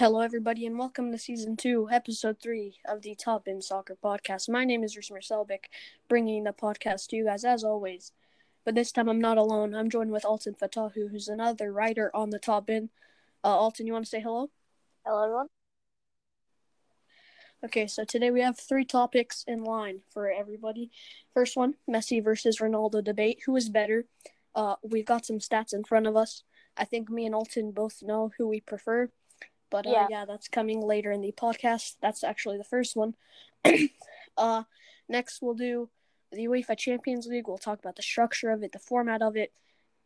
Hello, everybody, and welcome to season two, episode three of the Top Bin Soccer podcast. My name is Rusmir Celebic, bringing the podcast to you guys as always. But this time I'm not alone. I'm joined with Altin Fetahu, who's another writer on the Top Bin. Uh, Altin, you want to say hello? Hello, everyone. Okay, so today we have three topics in line for everybody. First one, Messi versus Ronaldo debate. Who is better? Uh, we've got some stats in front of us. I think me and Altin both know who we prefer. But uh, yeah. yeah, that's coming later in the podcast. That's actually the first one. uh, next, we'll do the UEFA Champions League. We'll talk about the structure of it, the format of it.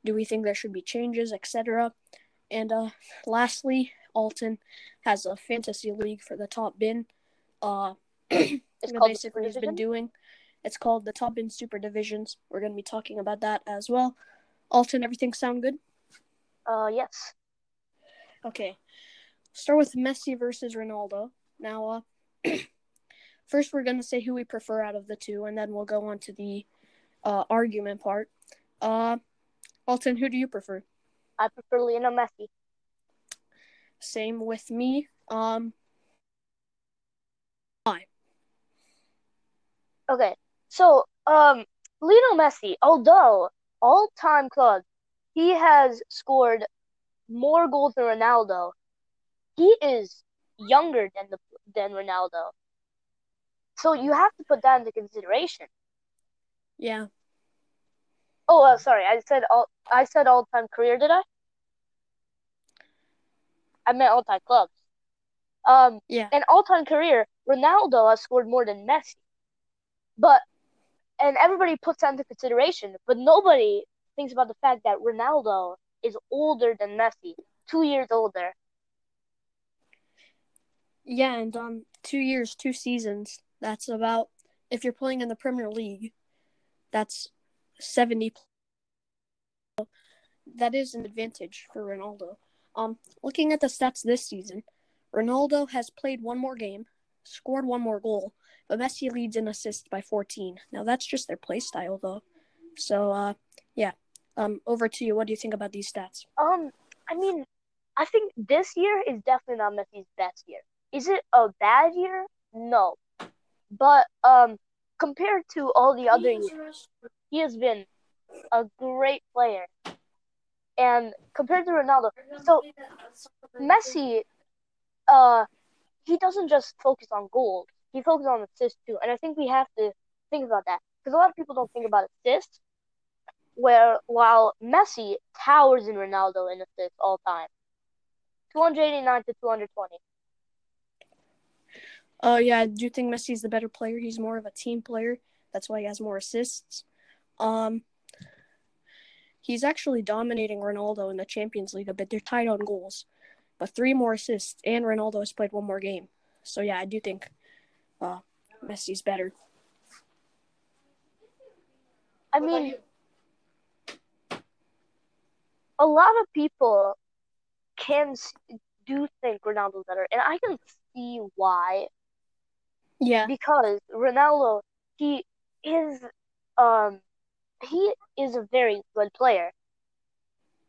Do we think there should be changes, etc. And uh, lastly, Altin has a fantasy league for the top bin. Uh, it's basically has been doing. It's called the Top Bin Super Divisions. We're going to be talking about that as well. Altin, everything sound good? Uh, yes. Okay. Start with Messi versus Ronaldo. Now, uh, first we're gonna say who we prefer out of the two, and then we'll go on to the uh, argument part. Uh, Altin, who do you prefer? I prefer Lionel Messi. Same with me. Um, why? Okay, so um, Lionel Messi, although all-time club, he has scored more goals than Ronaldo he is younger than the than Ronaldo. So you have to put that into consideration. Yeah. Oh, uh, sorry. I said all. I said all time career. Did I? I meant all time clubs. Um. Yeah. And all time career, Ronaldo has scored more than Messi. But, and everybody puts that into consideration, but nobody thinks about the fact that Ronaldo is older than Messi, two years older. Yeah, and um, two years, two seasons. That's about if you're playing in the Premier League, that's seventy. That is an advantage for Ronaldo. Um, looking at the stats this season, Ronaldo has played one more game, scored one more goal, but Messi leads in assists by 14. Now that's just their play style, though. So, uh, yeah. Um, over to you. What do you think about these stats? Um, I mean, I think this year is definitely not Messi's best year. Is it a bad year? No. But um compared to all the other years, he has been a great player. And compared to Ronaldo, so Messi uh he doesn't just focus on goals. He focuses on assists too. And I think we have to think about that. Because a lot of people don't think about assists. Where while Messi towers in Ronaldo in assists all time. 289 to 220. Oh uh, yeah, I do think Messi's the better player. He's more of a team player. That's why he has more assists. Um, he's actually dominating Ronaldo in the Champions League a bit. They're tied on goals, but three more assists, and Ronaldo has played one more game. So yeah, I do think uh, Messi's better. I mean, a lot of people can do think Ronaldo's better, and I can see why. Yeah. Because Ronaldo, he is um he is a very good player.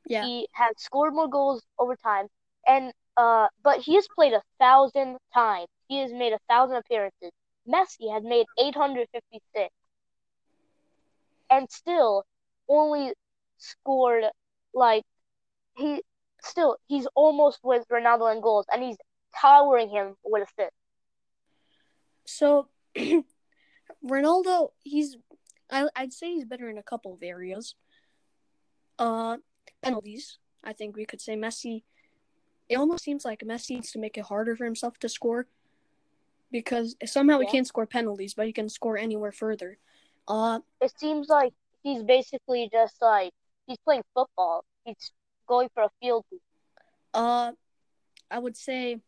Yeah. He has scored more goals over time and uh but he has played a thousand times. He has made a thousand appearances. Messi has made eight hundred fifty six. And still only scored like he still he's almost with Ronaldo in goals and he's towering him with assists. So Ronaldo, he's I I'd say he's better in a couple of areas. Uh penalties. I think we could say Messi it almost seems like Messi needs to make it harder for himself to score because somehow yeah. he can't score penalties, but he can score anywhere further. Uh it seems like he's basically just like he's playing football. He's going for a field goal. Uh I would say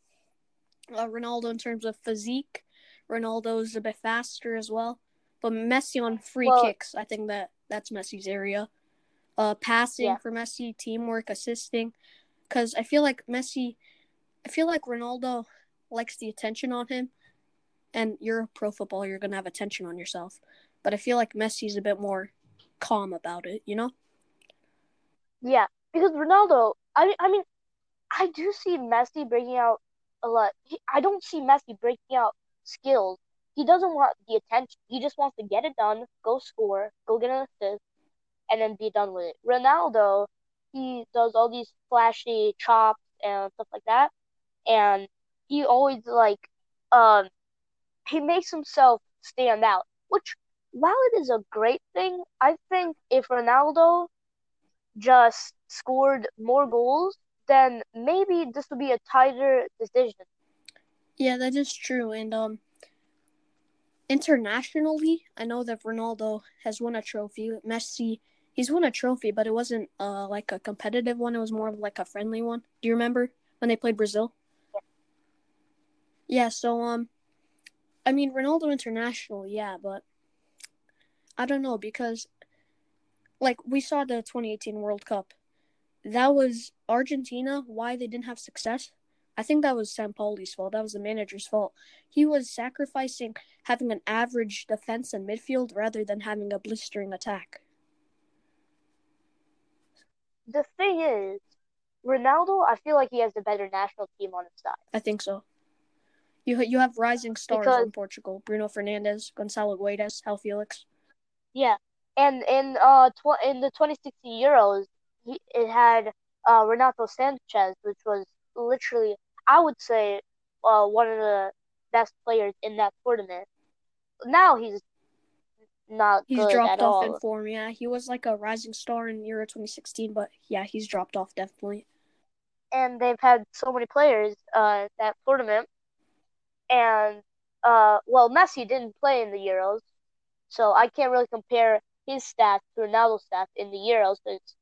uh, Ronaldo in terms of physique Ronaldo's a bit faster as well. But Messi on free well, kicks, I think that that's Messi's area. Uh, passing yeah. for Messi, teamwork, assisting, because I feel like Messi, I feel like Ronaldo likes the attention on him, and you're a pro footballer, you're gonna have attention on yourself. But I feel like Messi's a bit more calm about it, you know? Yeah, because Ronaldo, I I mean, I do see Messi bringing out a lot. He, I don't see Messi breaking out skills. He doesn't want the attention. He just wants to get it done, go score, go get an assist, and then be done with it. Ronaldo, he does all these flashy chops and stuff like that, and he always like um he makes himself stand out. Which while it is a great thing, I think if Ronaldo just scored more goals, then maybe this would be a tighter decision. Yeah, that is true. And um internationally, I know that Ronaldo has won a trophy. Messi, he's won a trophy, but it wasn't uh like a competitive one. It was more of like a friendly one. Do you remember when they played Brazil? Yeah. Yeah. So um, I mean Ronaldo international, yeah, but I don't know because, like we saw the 2018 World Cup, that was Argentina. Why they didn't have success? I think that was Sampaoli's fault. That was the manager's fault. He was sacrificing having an average defense and midfield rather than having a blistering attack. The thing is, Ronaldo, I feel like he has a better national team on his side. I think so. You you have rising stars Because- in Portugal: Bruno Fernandes, Gonçalo Guedes, João Félix. Yeah, and in uh tw- in the 2016 Euros, he, it had uh Renato Sanches, which was literally, I would say, uh one of the best players in that tournament. Now he's not He's dropped off all. in form. Yeah, he was like a rising star in Euro 2016, but yeah, he's dropped off definitely. and they've had so many players uh that tournament and uh well Messi didn't play in the Euros so I can't really compare his stats to Ronaldo's stats in the Euros because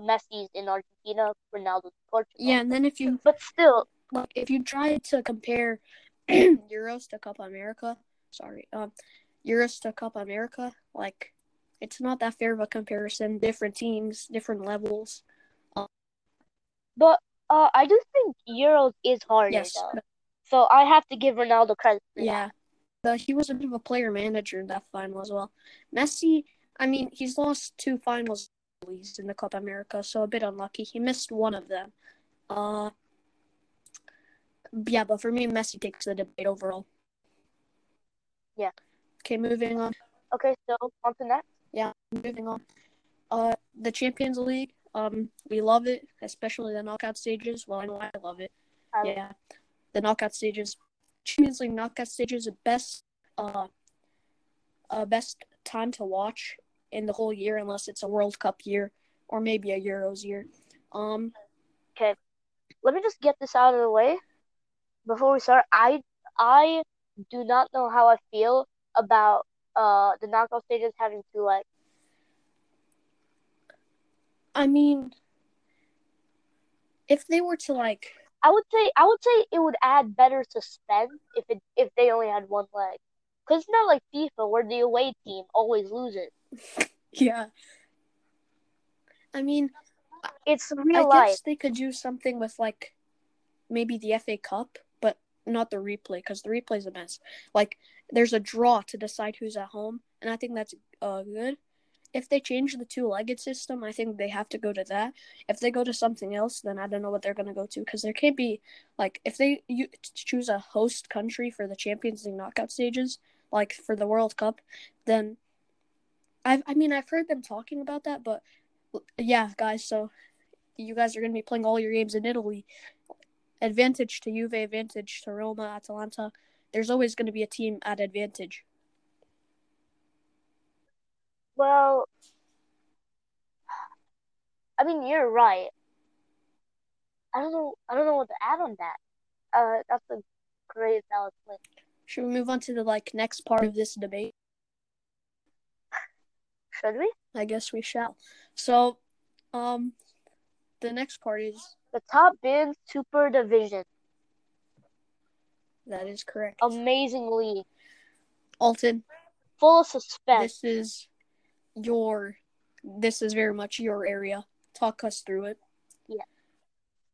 Messi's in Argentina Ronaldo's in Portugal Yeah, and then if you but still like if you try to compare Euros to Copa America, sorry, um, Euros to Copa America, like it's not that fair of a comparison. Different teams, different levels. Um, but uh I do think Euros is harder Yes, though so I have to give Ronaldo credit for that. yeah. But he was a bit of a player manager in that final as well. Messi, I mean, he's lost two finals in the Copa America, so a bit unlucky. He missed one of them. Uh, yeah, but for me, Messi takes the debate overall. Yeah. Okay, moving on. okay so on to next Yeah, moving on. Uh, the Champions League. Um, we love it, especially the knockout stages. Well, I know I love it. Um, Yeah, the knockout stages. Champions League knockout stages the best. Uh, uh, best time to watch in the whole year, unless it's a World Cup year or maybe a Euros year. Um, Okay. let me just get this out of the way before we start. I I do not know how I feel about uh the knockout stages having two legs. I mean, if they were to like, I would say I would say it would add better suspense if it if they only had one leg. Cause it's not like FIFA where the away team always loses. yeah. I mean, It's I real guess life. they could do something with like maybe the FA Cup, not the replay because the replay's a mess. Like there's a draw to decide who's at home, and I think that's uh good. If they change the two-legged system, I think they have to go to that. If they go to something else, then I don't know what they're gonna go to because there can't be like if they you choose a host country for the Champions League knockout stages, like for the World Cup, then I've I mean I've heard them talking about that, but yeah, guys, so you guys are to be playing all your games in Italy. Advantage to Juve, advantage to Roma, Atalanta. There's always going to be a team at advantage. Well, I mean you're right. I don't know. I don't know what to add on that. Uh, that's a great valid point. Should we move on to the like next part of this debate? Should we? I guess we shall. So, um, the next part is The top bin super division. that is correct. Amazingly. Altin, Full of suspense. this is your, this is very much your area. Talk us through it. Yeah.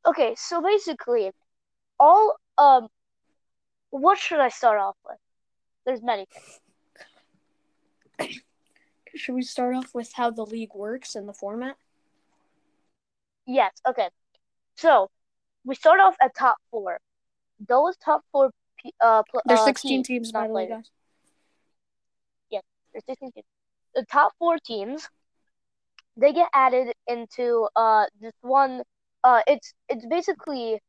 Okay, so basically, all um, what should I start off with? There's many things. Should we start off with how the league works and the format? Yes. Okay. So we start off at top four. those top four uh, There's uh, 16 teams, teams, by the way, guys. There's 16 teams. The top four teams, they get added into uh this one. Uh, it's it's basically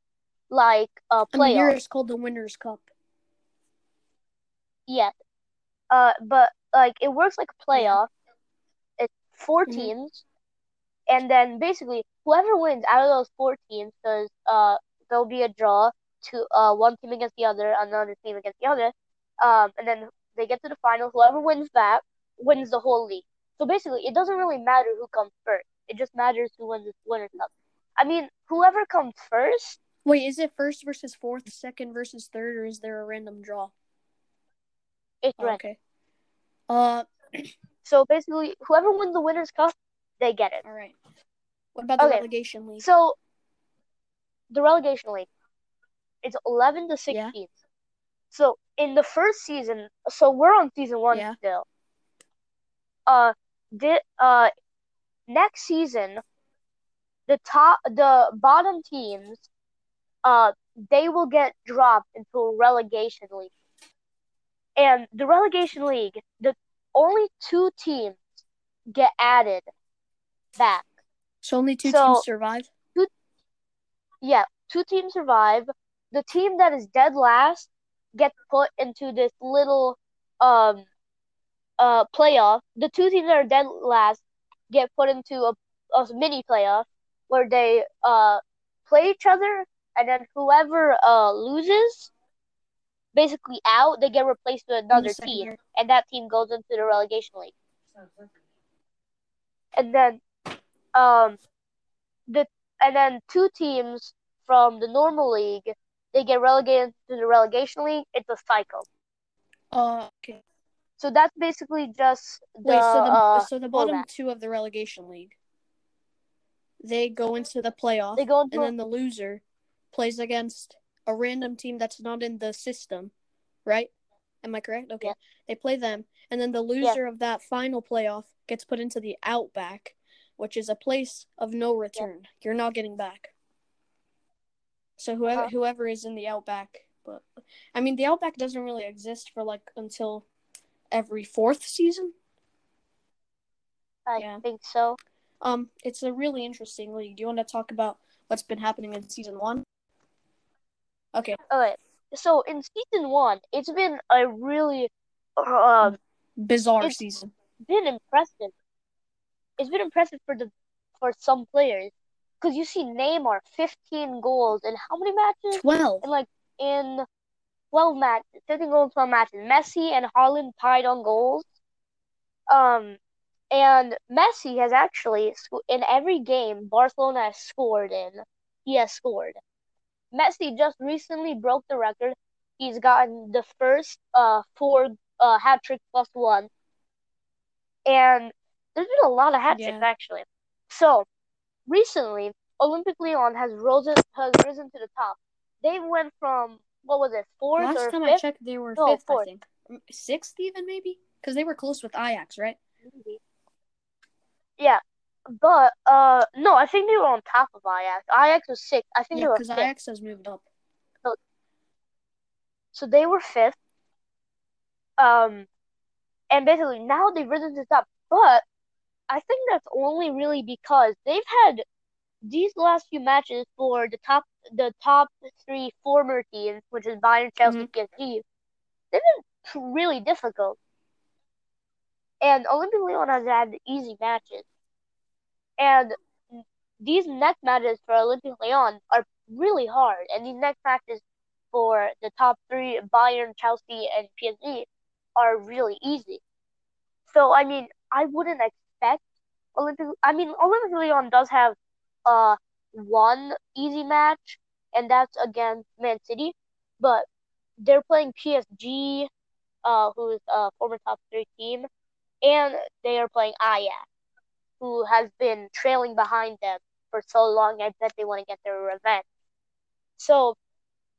like a And the year playoff. is called the Winners' Cup. Yes. Uh, but like it works like a playoff. It's 4 Mhm. teams, and then basically whoever wins out of those four teams, because uh there'll be a draw to uh one team against the other, another team against the other, um, and then they get to the final. Whoever wins that wins the whole league. So basically, it doesn't really matter who comes first. It just matters who wins the Winners' Cup. I mean, whoever comes first, Wait, is it first versus fourth, second versus third, or is there a random draw? it's Oh, random. okay. Uh, So basically, whoever wins the Winners' Cup, they get it. all right. What about the Okay. relegation league? So the relegation league, it's eleven to Yeah. sixteen. So in the first season, so we're on season one Yeah. still. Uh, the uh, next season, the top, the bottom teams, uh, they will get dropped into a relegation league. And the relegation league, the only two teams get added back. So only two So- teams survive. Yeah, two teams survive. The team that is dead last gets put into this little um uh playoff. The two teams that are dead last get put into a, a mini playoff where they uh play each other and then whoever uh loses basically out, they get replaced with another team year. and that team goes into the relegation league. And then um the and then two teams from the normal league they get relegated to the relegation league. It's a cycle. Uh, okay. So that's basically just the Wait, so the uh, so the bottom format. two of the relegation league, they go into the playoff, They go and a- then the loser plays against a random team that's not in the system, right? Am I correct? Okay. Yeah. They play them, and then the loser of that final playoff gets put into the Outback, which is a place of no return. You're not getting back. So whoever Uh-huh. whoever is in the Outback, but I mean the Outback doesn't really exist for like until every fourth season. I yeah. think so. Um, it's a really interesting league. Do you want to talk about what's been happening in season one? Okay. Okay, so in season one, it's been a really um Bizarre It's- season. been impressive. It's been impressive for the for some players because you see Neymar 15 goals in how many matches? Twelve. in like in 12 matches, 15 goals, 12 matches. Messi and Haaland tied on goals. Um, and Messi has actually in every game Barcelona has scored in, he has scored. Messi just recently broke the record. He's gotten the first uh four uh hat trick plus one, and there's been a lot of hat tricks Yeah. actually. So recently, Olympic Leon has risen has risen to the top. They went from what was it fourth Last time I checked, they were No, fifth. I think sixth, even maybe, because they were close with Ajax, right? Maybe. Yeah, but uh no, I think they were on top of Ajax. Ajax was sixth. I think Yeah, they were because fifth. Ajax has moved up. So they were fifth. Um, and basically now they've risen to the top. But I think that's only really because they've had these last few matches for the top the top three former teams, which is Bayern, Chelsea, mm-hmm. and PSG. They've been really difficult. And Olympic Lyon has had easy matches. And these next matches for Olympic Lyon are really hard. And these next matches for the top three, Bayern, Chelsea, and PSG, are really easy. So, I mean, I wouldn't expect Olympic. I mean, Olympic Lyon does have uh one easy match, and that's against Man City, but they're playing PSG, uh, who's a former top three team, and they are playing Ajax, who has been trailing behind them for so long. I bet they want to get their revenge. So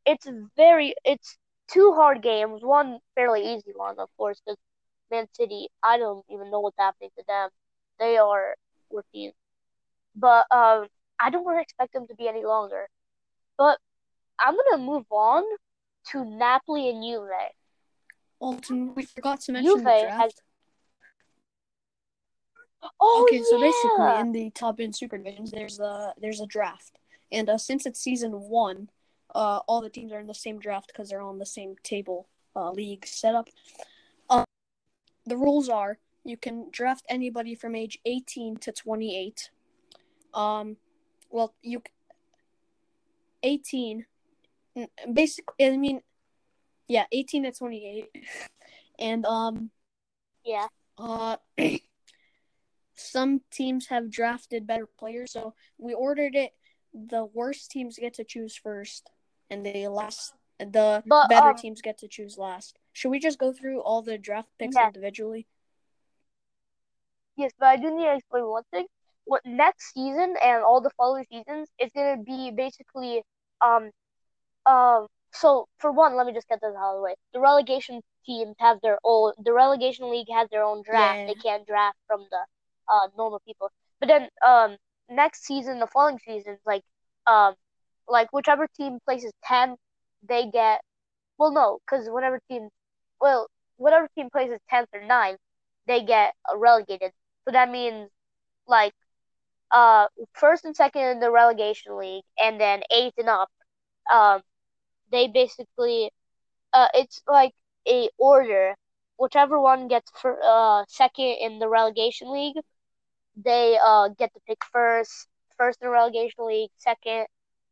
it's very it's two hard games. One fairly easy one, of course, because Man City. I don't even know what's happening to them. They are working, but um, I don't really expect them to be any longer. But I'm gonna move on to Napoli and Juve. Altin, we forgot to mention Juve the draft. has- Oh okay, so basically in the top and super divisions, there's a there's a draft, and uh, since it's season one, uh, all the teams are in the same draft because they're on the same table uh, league setup. Uh, the rules are you can draft anybody from age 18 to 28. Um, well, you 18, n- basically, I mean, yeah, 18 to 28, and um, yeah. uh, some teams have drafted better players, so we ordered it. The worst teams get to choose first, and the last, the But, better um, teams get to choose last. Should we just go through all the draft picks Yes. individually? Yes, but I do need to explain one thing. What next season and all the following seasons is gonna be basically um um so for one, let me just get this out of the way. The relegation teams have their own the relegation league has their own draft. Yeah. They can't draft from the uh normal people. But then um next season, the following seasons, like um like whichever team places tenth, they get well no, because whatever team well whatever team places tenth or ninth, they get relegated. So that means like uh first and second in the relegation league and then eighth and up, um they basically uh it's like a order. Whichever one gets for uh second in the relegation league, they uh get to pick first, first in the relegation league, second,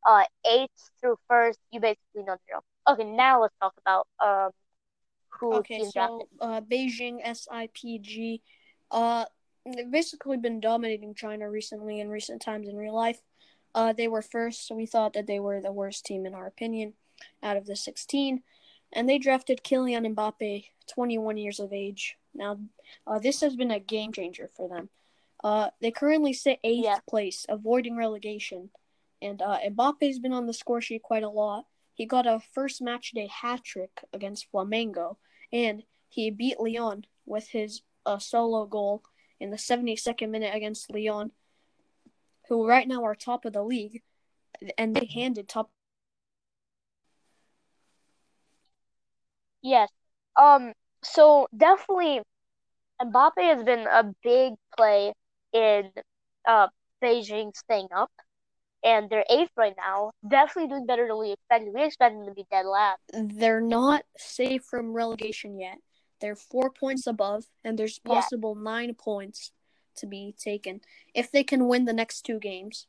uh eighth through first, you basically know the drill. Okay, now let's talk about um who Okay, so drafted. uh, Beijing SIPG, uh, they've basically been dominating China recently in recent times in real life. Uh, they were first, so we thought that they were the worst team in our opinion out of the 16, and they drafted Kylian Mbappe, 21 years of age. Now, uh, this has been a game changer for them. Uh, they currently sit eighth Yeah. place, avoiding relegation, and uh, Mbappe's been on the score sheet quite a lot. He got a first match day hat trick against Flamengo, and he beat Lyon with his uh, solo goal in the 72nd minute against Lyon, who right now are top of the league, and they handed top. Yes. Um, so definitely Mbappe has been a big play in uh Beijing staying up. And they're eighth right now. Definitely doing better than we expected. We expected them to be dead last. They're not safe from relegation yet. They're four points above, and there's Yeah. possible nine points to be taken if they can win the next two games.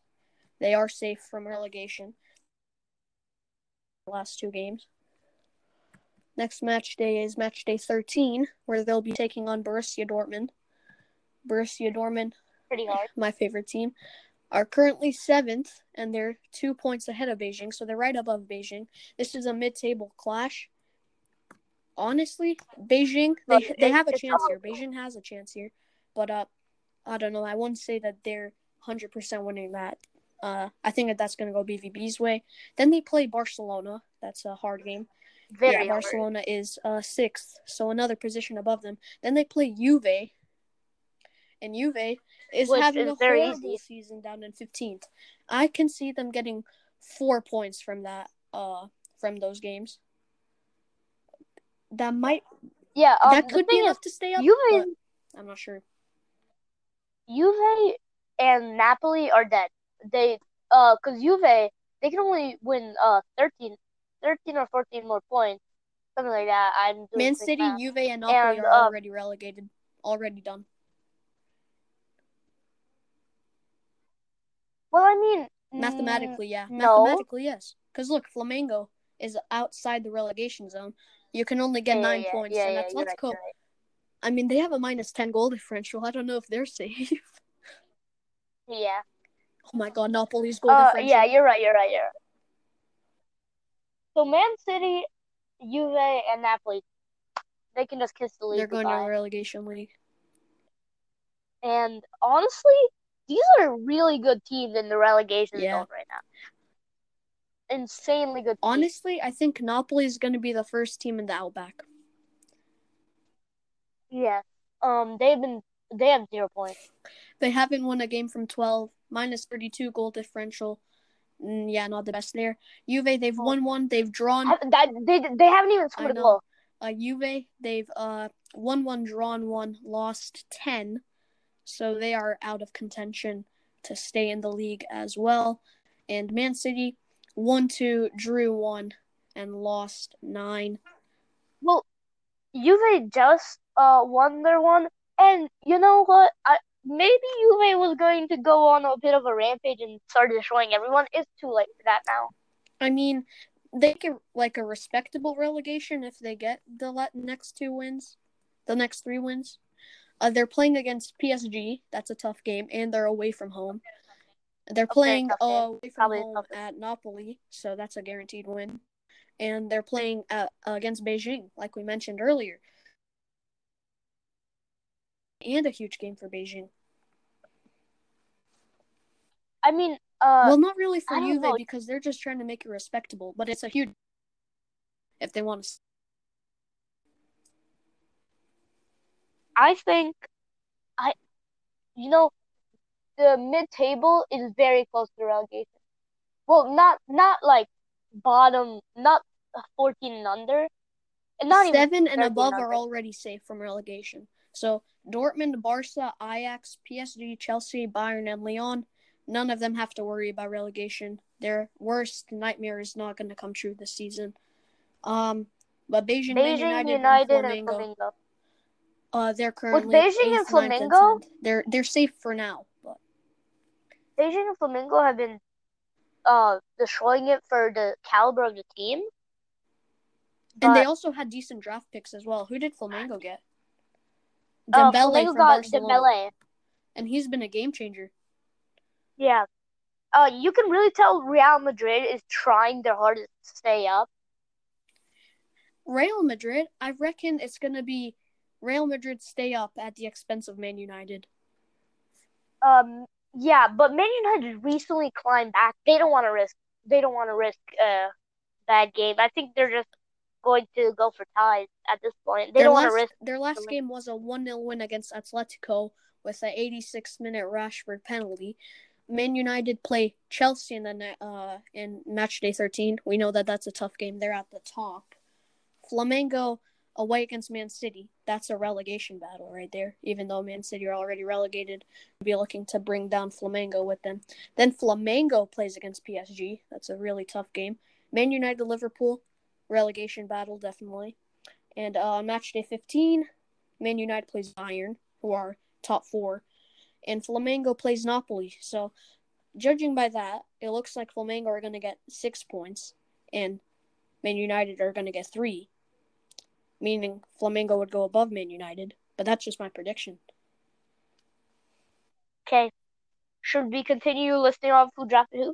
They are safe from relegation. Last two games. Next match day is match day 13, where they'll be taking on Borussia Dortmund. Borussia Dortmund, Pretty hard. my favorite team, are currently seventh, and they're two points ahead of Beijing, so they're right above Beijing. This is a mid-table clash. Honestly, Beijing they they have a chance here. Beijing has a chance here, but uh, I don't know. I wouldn't say that they're hundred percent winning that. Uh, I think that that's gonna go BVB's way. Then they play Barcelona. That's a hard game. Very yeah, hard. Barcelona is uh sixth, so another position above them. Then they play Juve, and Juve is Which having is a horrible easy. season season down in fifteenth. I can see them getting four points from that uh from those games. That might Yeah, um, that could be thing is, enough to stay up. Juve, I'm not sure. Juve and Napoli are dead. They, uh, cause Juve, they can only win, uh, 13, 13 or 14 more points. Something like that. I'm doing Man City, math. Juve, and Napoli And, are um, already relegated, already done. Well, I mean, Mathematically, yeah. no. Mathematically, yes. Because look, Flamengo is outside the relegation zone. You can only get yeah, nine yeah, points, yeah, and let's right, go. right. I mean, they have a minus ten goal differential. I don't know if they're safe. Yeah. oh my god, Napoli's goal Uh, differential. yeah, you're right, you're right, you're right. So Man City, Juve, and Napoli, they can just kiss the league they're going to goodbye. the relegation league. And honestly, these are really good teams in the relegation Yeah. zone right now. Insanely good. Honestly, I think Napoli is going to be the first team in the Outback. Yeah. Um, they've been they have zero points. They haven't won a game from 12, minus 32 goal differential. mm, yeah, not the best there. Juve, they've won one, they've drawn. That- they they haven't even scored a goal. Uh, Juve, they've uh won one, drawn one, lost ten, so they are out of contention to stay in the league as well. And Man City, won two, drew one, and lost nine. Well, Juve just uh won their one, and you know what? I maybe Juve was going to go on a bit of a rampage and start destroying everyone. It's too late for that now. I mean, they get like a respectable relegation if they get the next two wins, the next three wins. Uh, they're playing against PSG. That's a tough game, and they're away from home. They're playing game. uh, away from Probably home at Napoli, so that's a guaranteed win. And they're playing at, uh, against Beijing, like we mentioned earlier, and a huge game for Beijing. I mean, uh, well, not really for Juve know. because they're just trying to make it respectable, but it's a huge if they want to. I think I, you know, the mid-table is very close to relegation. Well, not not like bottom, not 14 and under, not Seven and above are already safe from relegation. So Dortmund, Barca, Ajax, PSG, Chelsea, Bayern, and Lyon, none of them have to worry about relegation. Their worst nightmare is not going to come true this season. Um, but Beijing, Beijing United, United, and and Flamengo, Flamingo. uh, they're currently Beijing and eighth, and Flamengo? They're they're safe for now, but Beijing and Flamengo have been uh destroying it for the caliber of the team. and they also had decent draft picks as well. Who did Flamengo get? Uh, Dembele Flamengo from got Dembele. and he's been a game changer. Yeah. Uh, you can really tell Real Madrid is trying their hardest to stay up. Real Madrid, I reckon it's going to be Real Madrid stay up at the expense of Man United. Um, yeah, but Man United recently climbed back. They don't want to risk. They don't want to risk a bad game. I think they're just going to go for ties at this point. They their don't want last, to risk. Their last game was a 1 0 win against Atletico with an 86 minute Rashford penalty. Man United play Chelsea in the uh in match day 13. We know that that's a tough game. They're at the top. Flamengo away against Man City. That's a relegation battle right there. Even though Man City are already relegated, be looking to bring down Flamengo with them. Then Flamengo plays against PSG. That's a really tough game. Man United Liverpool relegation battle definitely. And uh, on match day 15, Man United plays Bayern, who are top four, and Flamengo plays Napoli. So, judging by that, it looks like Flamengo are going to get six points, and Man United are going to get three, meaning Flamengo would go above Man United. But that's just my prediction. Okay. Should we continue listing off who drafted who?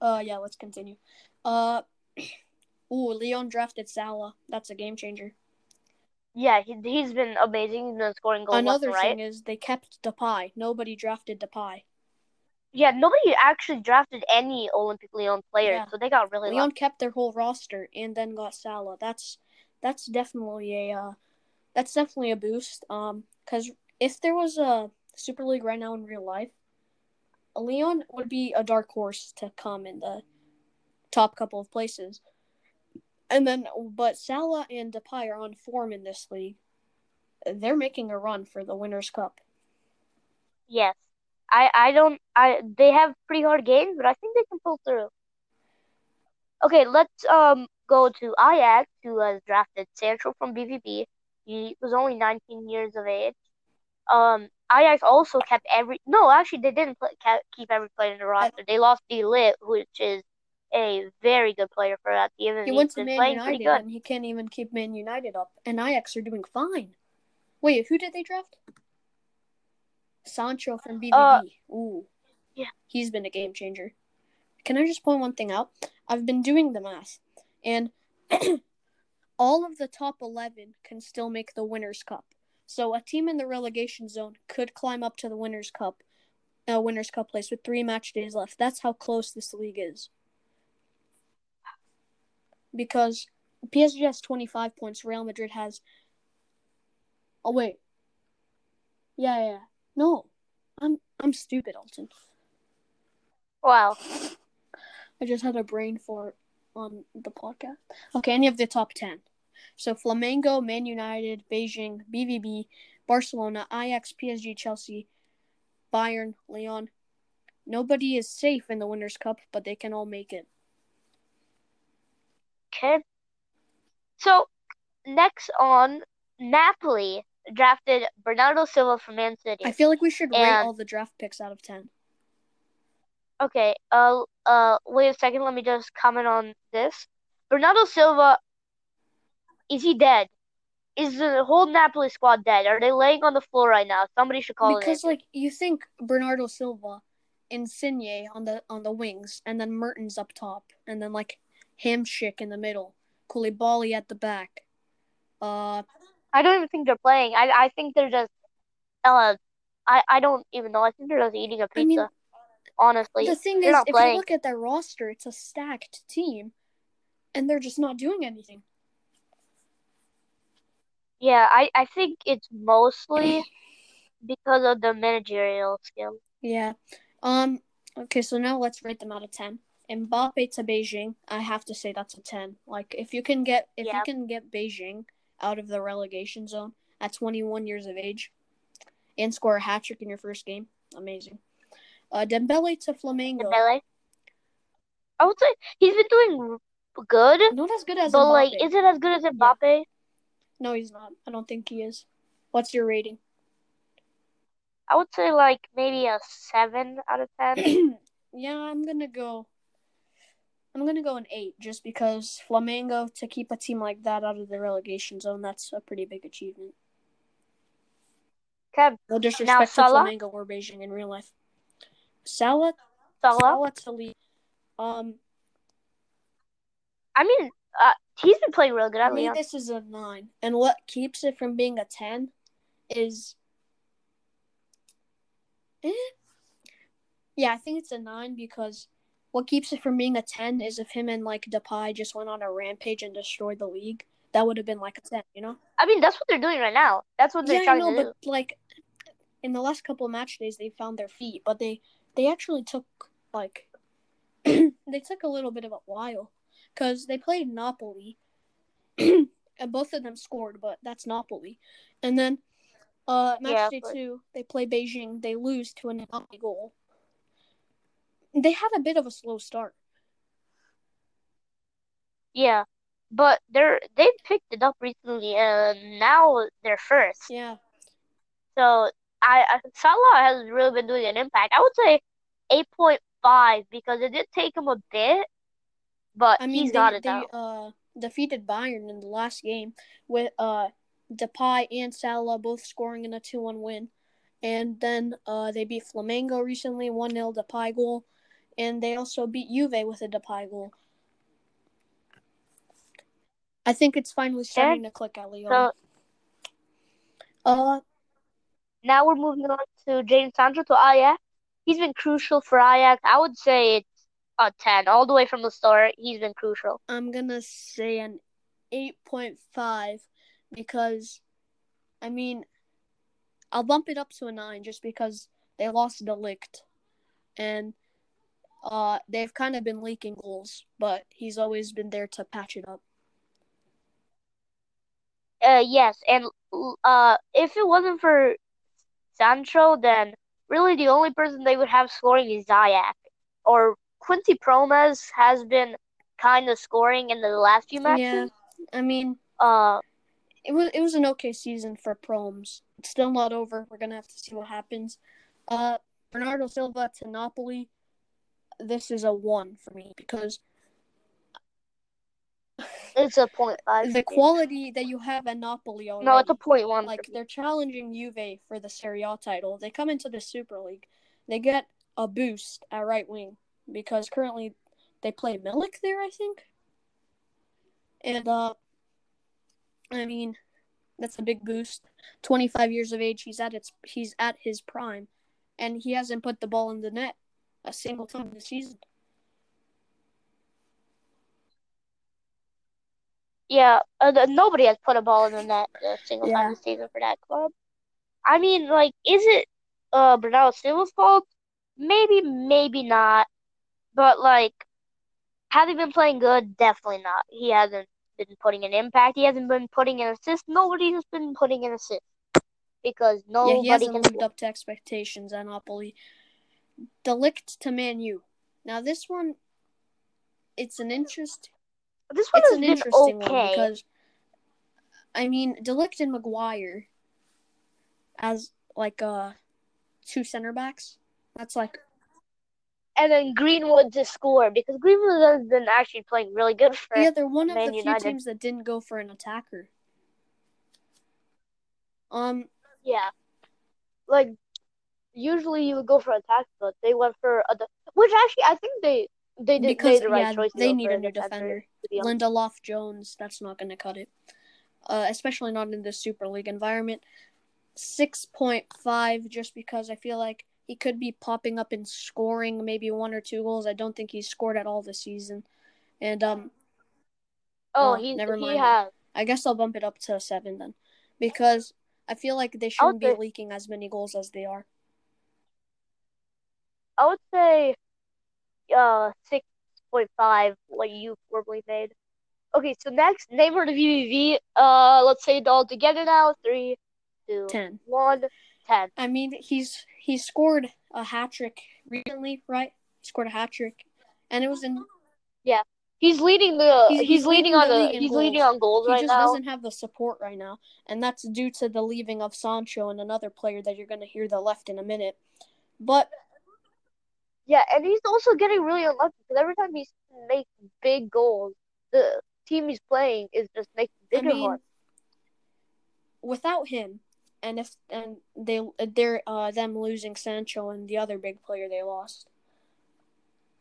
Uh, yeah, let's continue. Uh, ooh, Leon drafted Salah. That's a game changer. Yeah, he, he's been amazing. He's been scoring goals left Another right. thing is they kept Depay. Nobody drafted Depay. Yeah, nobody actually drafted any Olympic Lyon players, Yeah. so they got really Leon lucky. kept their whole roster and then got Salah. That's that's definitely a uh, that's definitely a boost. Um, because if there was a Super League right now in real life, Leon would be a dark horse to come in the top couple of places. And then, but Salah and Depay are on form in this league. They're making a run for the Winners' Cup. Yes. I I don't I they have pretty hard games, but I think they can pull through. Okay, let's um go to Ajax, who has drafted Sancho from BVB. He was only 19 years of age. Um, Ajax also kept every no, actually they didn't play, keep every player in the roster. They lost De Ligt, which is a very good player for that team, He he's went to Man United good. and he can't even keep Man United up. And Ajax are doing fine. Wait, who did they draft? Sancho from BVB. Uh, Ooh. yeah. He's been a game changer. Can I just point one thing out? I've been doing the math, and all of the top 11 can still make the Winners' Cup. So a team in the relegation zone could climb up to the Winners' Cup, uh, Winners' Cup place with three match days left. That's how close this league is. Because PSG has 25 points, Real Madrid has. Oh wait. Yeah, yeah. No, I'm I'm stupid, Altin. Wow. I just had a brain fart on the podcast. Okay, any of the top 10. So Flamengo, Man United, Beijing, BVB, Barcelona, Ajax, PSG, Chelsea, Bayern, Lyon. Nobody is safe in the Winners' Cup, but they can all make it. Okay. So next on Napoli drafted Bernardo Silva from Man City. I feel like we should rate And- all the draft picks out of 10. Okay, uh, uh, wait a second. Let me just comment on this. Bernardo Silva, is he dead? Is the whole Napoli squad dead? Are they laying on the floor right now? Somebody should call because like you think Bernardo Silva, Insigne on the on the wings, and then Mertens up top, and then like Hamsik in the middle, Koulibaly at the back. Uh, I don't even think they're playing. I I think they're just, uh, I I don't even know. I think they're just eating a pizza. I mean, honestly, the thing is, if playing. you look at their roster, it's a stacked team, and they're just not doing anything. yeah, I I think it's mostly because of the managerial skill. Yeah. Um. Okay, so now let's rate them out of ten. Mbappe to Beijing, I have to say that's a ten. Like if you can get if Yeah. you can get Beijing out of the relegation zone at 21 years of age, and score a hat trick in your first game, amazing. Uh, Dembele to Flamengo, Dembele. I would say he's been doing good, not as good as but Mbappe. like, is it as good as Mbappe? no, he's not. I don't think he is. What's your rating? I would say like maybe a seven out of ten. yeah, I'm gonna go. I'm gonna go an eight, just because Flamengo to keep a team like that out of the relegation zone, that's a pretty big achievement. Okay, No disrespect to Salah? Flamengo or Beijing in real life. Salah, Salah. Salah to lead. Um, I mean, uh, he's been playing real good for at me, this is a nine, and what keeps it from being a ten is, eh. yeah, I think it's a nine because what keeps it from being a ten is if him and like Depay just went on a rampage and destroyed the league, that would have been like a ten, you know? I mean, that's what they're doing right now. That's what they're yeah, I trying know, to do. but like in the last couple of match days, they found their feet, but they they actually took like they took a little bit of a while because they played Napoli, and both of them scored, but that's Napoli, and then uh match Yeah, day but- two they play Beijing, they lose to a Napoli goal. They had a bit of a slow start. Yeah, but they're they picked it up recently, and now they're first. Yeah, So I, I Salah has really been doing an impact. I would say eight point five because it did take him a bit, but I mean he's they got it they now. uh defeated Bayern in the last game with uh Depay and Salah both scoring in a two one win, and then uh they beat Flamengo recently one 0 Depay goal, and they also beat Juve with a Depay goal. I think it's finally starting to click at. So uh, now we're moving on to Jadon Sancho to Ajax. He's been crucial for Ajax. I would say it's a ten all the way from the start. He's been crucial. I'm gonna say an eight point five because, I mean, I'll bump it up to a nine just because they lost De Ligt, and uh, they've kind of been leaking goals, but he's always been there to patch it up. Uh, yes, and uh, if it wasn't for Sancho, then really the only person they would have scoring is Ziyech. Or Quincy Promes has been kind of scoring in the last few matches. Yeah, I mean, Uh, it was it was an okay season for Promes. It's still not over. We're gonna have to see what happens. Uh, Bernardo Silva to Napoli. This is a one for me because it's a point five. the quality that you have at Napoli already. No, it's a point one. like they're challenging Juve for the Serie A title. They come into the Super League, they get a boost at right wing because currently they play Milik there, I think. And uh, I mean, that's a big boost. Twenty five years of age, he's at its he's at his prime, and he hasn't put the ball in the net a single time this season. Yeah, uh, nobody has put a ball in the net a single Yeah. time this season for that club. I mean, like, is it uh Bernardo Silva's fault? Maybe, maybe not. But like, Has he been playing good? Definitely not. He hasn't been putting an impact. He hasn't been putting an assist. Nobody has been putting an assist because nobody yeah, he hasn't can lived up to expectations at Napoli. De Ligt to Man U. Now this one, it's an interest. This one It's has an been interesting one okay. because, I mean, De Ligt and Maguire as like uh two center backs. That's like and then Greenwood to score because Greenwood has been actually playing really good for. yeah, they're one of Man the few United. teams that didn't go for an attacker. Um, Yeah. Like usually you would go for an attack, but they went for a de- which actually I think they they did because the right yeah, choice. they need a new defender, defender. Lindelof Jones, that's not going to cut it. Uh, especially not in this Super League environment. 6.5 just because I feel like he could be popping up and scoring maybe one or two goals. I don't think he's scored at all this season. And um Oh, Oh, he's never he mind. has. I guess I'll bump it up to 7 then because I feel like they shouldn't be say- leaking as many goals as they are. I would say uh six point five what you formerly made. Okay, so next Neymar to BVB. Uh, let's say it all together now. Three, two, 10. one, ten. I mean, he's he scored a hat trick recently, right? He scored a hat trick. And it was in Yeah, He's leading the. He's- He's, he's leading leading on the the. He's leading on goals he right now. He just doesn't have the support right now, and that's due to the leaving of Sancho and another player that you're going to hear the left in a minute. But Yeah, and he's also getting really unlucky because every time he makes big goals, the team he's playing is just making I bigger mean, ones. without him, and if and they they're uh them losing Sancho and the other big player they lost.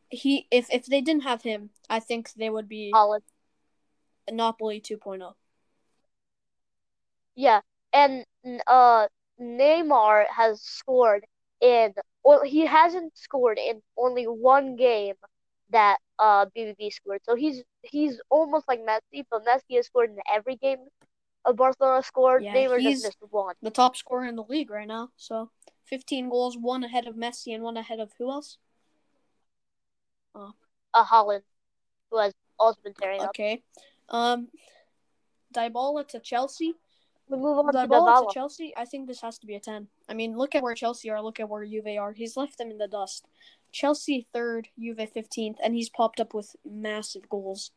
He if if they didn't have him, I think they would be Solid. Napoli oh. 2.0. Yeah, and uh, Neymar has scored in. Well, he hasn't scored in only one game that uh BVB scored. So he's he's almost like Messi, but Messi has scored in every game of Barcelona scored. Yeah, Neymar he's- just missed one. The top scorer in the league right now. So 15 goals, one ahead of Messi and one ahead of who else? Uh, Haaland, who has also been tearing up. Okay. Um Dybala to Chelsea. We move on to to Chelsea, I think this has to be a 10. I mean, look at where Chelsea are, look at where Juve are. He's left them in the dust. Chelsea third, Juve 15th, and he's popped up with massive goals.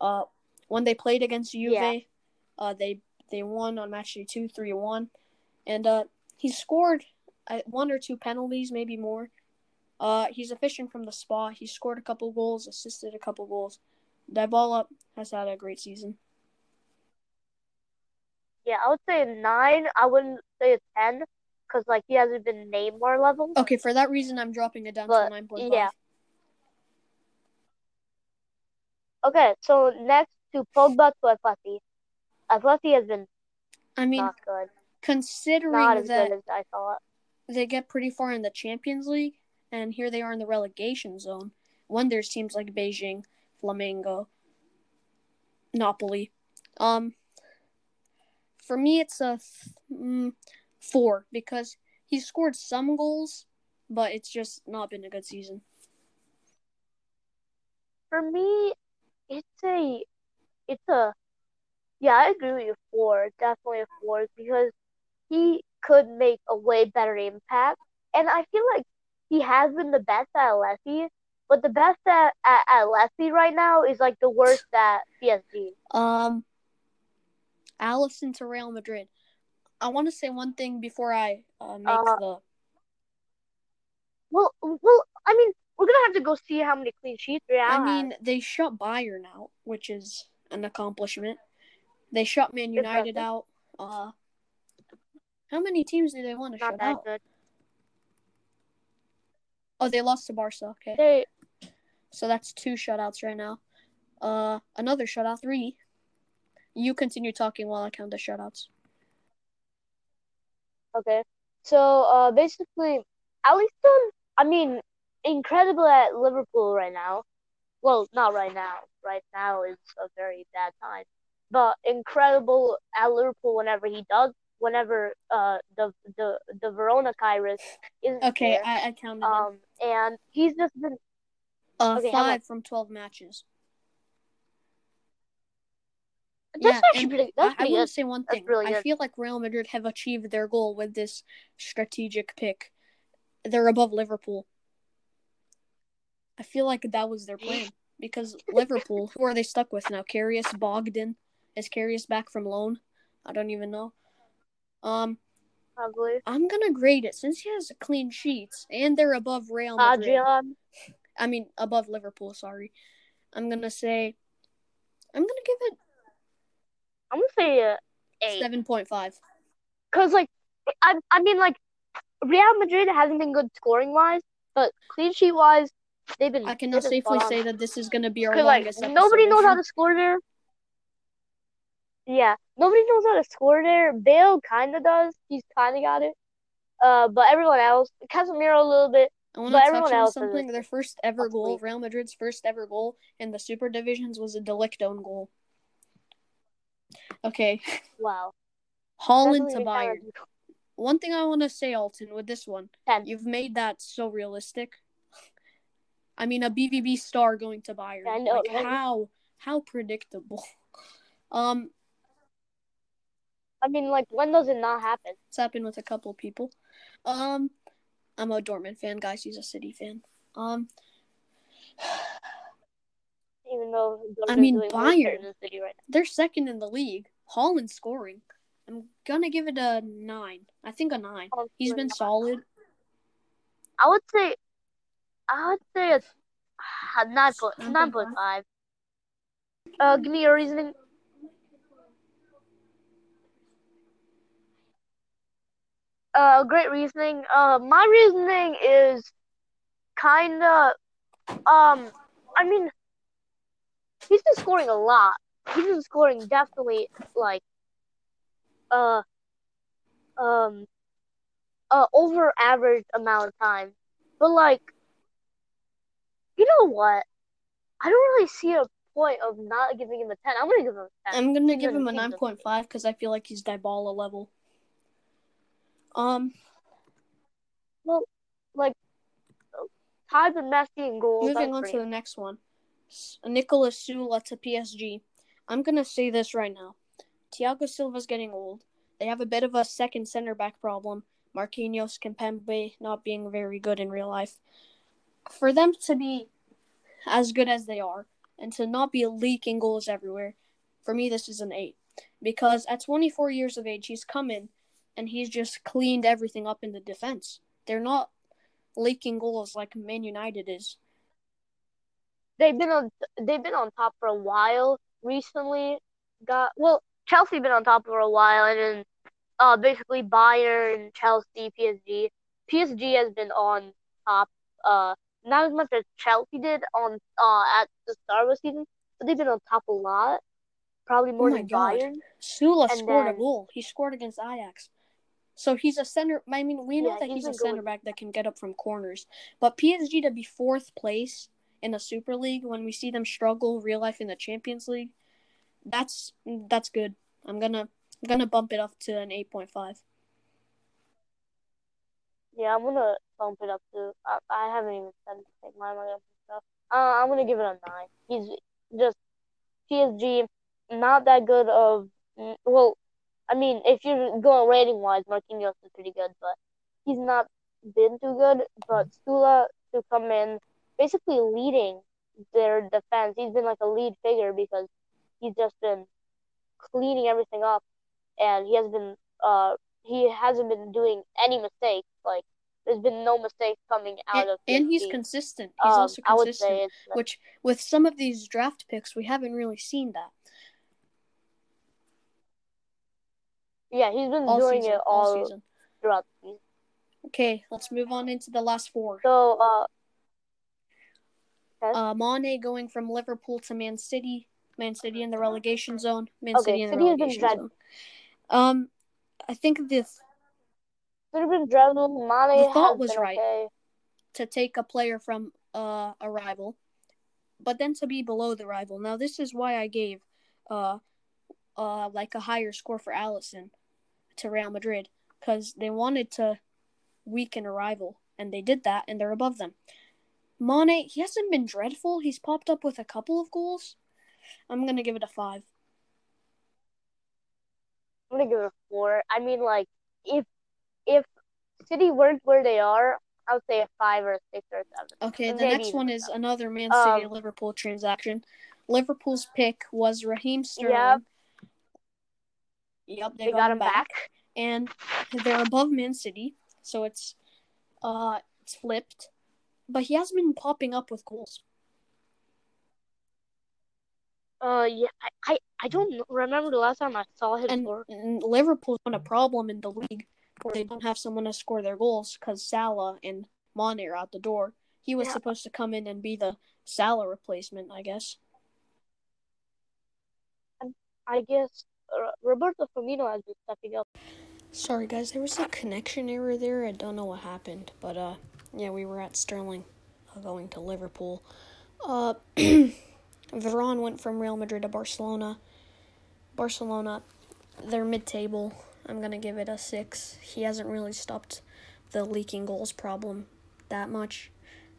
Uh, when they played against Juve, Yeah. uh, they they won on match day 2 3 1. And uh, he scored uh, one or two penalties, maybe more. Uh, he's efficient from the spot. He scored a couple goals, assisted a couple goals. Dybala has had a great season. Yeah, I would say a nine. I wouldn't say a ten because like he hasn't been Neymar level. Okay, for that reason, I'm dropping it down But, to 9.5. yeah. Okay, so next to Pogba to Atleti. Atleti has been I mean, not good. considering Not as that good as I thought. they get pretty far in the Champions League, and here they are in the relegation zone. When there's teams like Beijing, Flamengo, Napoli. Um, for me, it's a th- mm, four because he scored some goals, but it's just not been a good season. For me, it's a, it's a, yeah, I agree with you. Four, definitely a four because he could make a way better impact, and I feel like he has been the best at Atleti, but the best at at Atleti right now is like the worst at PSG. Um, Alisson to Real Madrid. I want to say one thing before I uh, make Uh, the Well, well, I mean, we're gonna have to go see how many clean sheets Real I mean, they shut Bayern out, which is an accomplishment. They shut Man United out. Uh, how many teams do they want to not shut out? good. Oh, they lost to Barca. Okay, They, so that's two shutouts right now. Uh, another shutout, three. You continue talking while I count the shoutouts. okay. So, uh, basically, Alisson, I mean, incredible at Liverpool right now. Well, not right now. Right now is a very bad time. But incredible at Liverpool whenever he does, whenever uh the the the Verona Kairos is Okay, there. I, I counted. Um, and he's just been Uh, Okay, five from twelve matches. That's yeah, actually pretty. I, That's I pretty want good. to say one thing. really I feel like Real Madrid have achieved their goal with this strategic pick. They're above Liverpool. I feel like that was their plan because Liverpool, who are they stuck with now? Karius Bogdan is Karius back from loan? I don't even know. Um, Probably. I'm gonna grade it since he has clean sheets and they're above Real Madrid. Adrian. I mean, above Liverpool. Sorry. I'm gonna say. I'm gonna give it I'm gonna say eight. seven point five. Cause like, I I mean like, Real Madrid hasn't been good scoring wise, but clean sheet wise, they've been. I can now been safely say that this is gonna be our Cause like nobody knows how to score there. Yeah, nobody knows how to score there. Bale kind of does. He's kind of got it. Uh, but everyone else, Casemiro a little bit. I want to touch everyone on else something. Their first ever goal. Real Madrid's first ever goal in the Super Divisions was a De Ligt own goal. Okay, Wow. Haaland to Bayern. One thing I want to say, Altin, with this one, Ten. you've made that so realistic. I mean, a BVB star going to Bayern. I know, Like how how predictable. Um, I mean, like, when does it not happen? it's happened with a couple people. Um, I'm a Dortmund fan, guys. He's a City fan. Um, Even though I mean, Bayern. the right they're second in the league. Haaland scoring. I'm gonna give it a nine. I think a nine. now. He's been solid. I would say, I would say it's uh, nine point Nine nine point five. Uh, give me your reasoning. Uh, great reasoning. Uh, my reasoning is kind of, um, I mean, he's been scoring a lot. He's been scoring definitely like, uh, um, uh, over average amount of time. But like, you know what? I don't really see a point of not giving him a ten. I'm gonna give him a ten. I'm gonna give him a nine point five because I feel like he's Dybala level. Um, Well like Tied with Messi and goals. moving on great. to the next one. Niklas Süle to PSG. I'm gonna say this right now. Thiago Silva's getting old. They have a bit of a second center back problem. Marquinhos Kimpembe not being very good in real life. For them to be as good as they are and to not be leaking goals everywhere, for me this is an eight. Because at 24 years of age, he's come in and he's just cleaned everything up in the defense. They're not leaking goals like Man United is. They've been on they've been on top for a while recently. Got well, Chelsea been on top for a while, and then uh basically Bayern, Chelsea, PSG. PSG has been on top. Uh, not as much as Chelsea did on uh at the start of the season, but they've been on top a lot. Probably more Oh than God. Bayern. Süle And scored a goal. He scored against Ajax. So he's a center. I mean, we know Yeah, that he's he's a center back that can get up from corners. But PSG to be fourth place in the Super League when we see them struggle real life in the Champions League, that's that's good. I'm gonna I'm gonna bump it up to an eight point five. Yeah, I'm gonna bump it up to. I, I haven't even said gonna put stuff? Uh, I'm gonna give it a nine. He's just PSG, not that good of. Well, I mean, if you're going rating wise, Marquinhos is pretty good, but he's not been too good. But Süle to come in, basically leading their defense. He's been like a lead figure because he's just been cleaning everything up, and he has been uh he hasn't been doing any mistakes. Like there's been no mistakes coming out And, of and he's PSG. consistent. He's Um, also consistent. Which with some of these draft picks, we haven't really seen that yeah, he's been all doing season. it all all season. throughout the season. Okay, let's move on into the last four. So uh, Uh, Mane going from Liverpool to Man City. Man City in the relegation zone. Man Okay, City in the City has been relegation dread- zone. Um, I think this been dreadful. Mane The thought was right. okay. to take a player from uh, a rival, but then to be below the rival. Now this is why I gave uh, uh, like a higher score for Alisson to Real Madrid because they wanted to weaken a rival, and they did that, and they're above them. Mane, he hasn't been dreadful. He's popped up with a couple of goals. I'm gonna give it a five. I'm gonna give it a four. I mean, like if if City weren't where they are, I would say a five or a six or a seven. Okay, the next one is seven. another Man City Um, Liverpool transaction. Liverpool's pick was Raheem Sterling. Yep. Yep, they, They got him back. and they're above Man City, so it's uh it's flipped. But he hasn't been popping up with goals. Uh, yeah, I, I, I don't remember the last time I saw him And, score. and Liverpool's been a problem in the league where they don't have someone to score their goals because Salah and Mane are out the door. He was Yeah. supposed to come in and be the Salah replacement, I guess. And I guess uh, Roberto Firmino has been stepping up. Sorry guys, there was a connection error there. I don't know what happened, but uh, yeah, we were at Sterling, uh, going to Liverpool. Uh, Varane went from Real Madrid to Barcelona. Barcelona, they're mid-table. I'm gonna give it a six. He hasn't really stopped the leaking goals problem that much.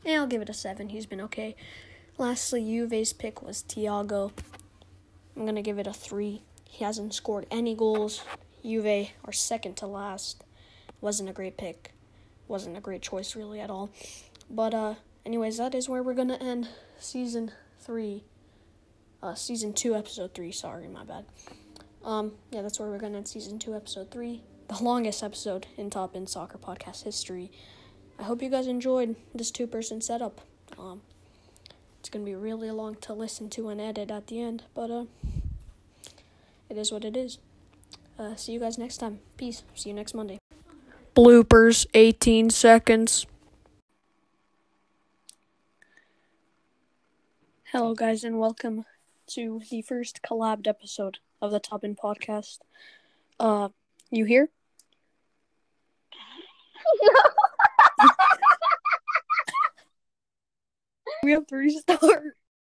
Yeah, I'll give it a seven. He's been okay. Lastly, Juve's pick was Thiago. I'm gonna give it a three. He hasn't scored any goals. Juve are second to last. Wasn't a great pick. Wasn't a great choice really at all. But uh anyways, that is where we're gonna end season three. Uh season two, episode three, sorry, my bad. Um, yeah, that's where we're gonna end season two, episode three. The longest episode in TopBin Soccer Podcast history. I hope you guys enjoyed this two person setup. Um it's gonna be really long to listen to and edit at the end, but uh it is what it is. Uh, see you guys next time. Peace. See you next Monday. Bloopers, 18 seconds. Hello, guys, and welcome to the first collabed episode of the TopBin Podcast. Uh, you here? We have three stars.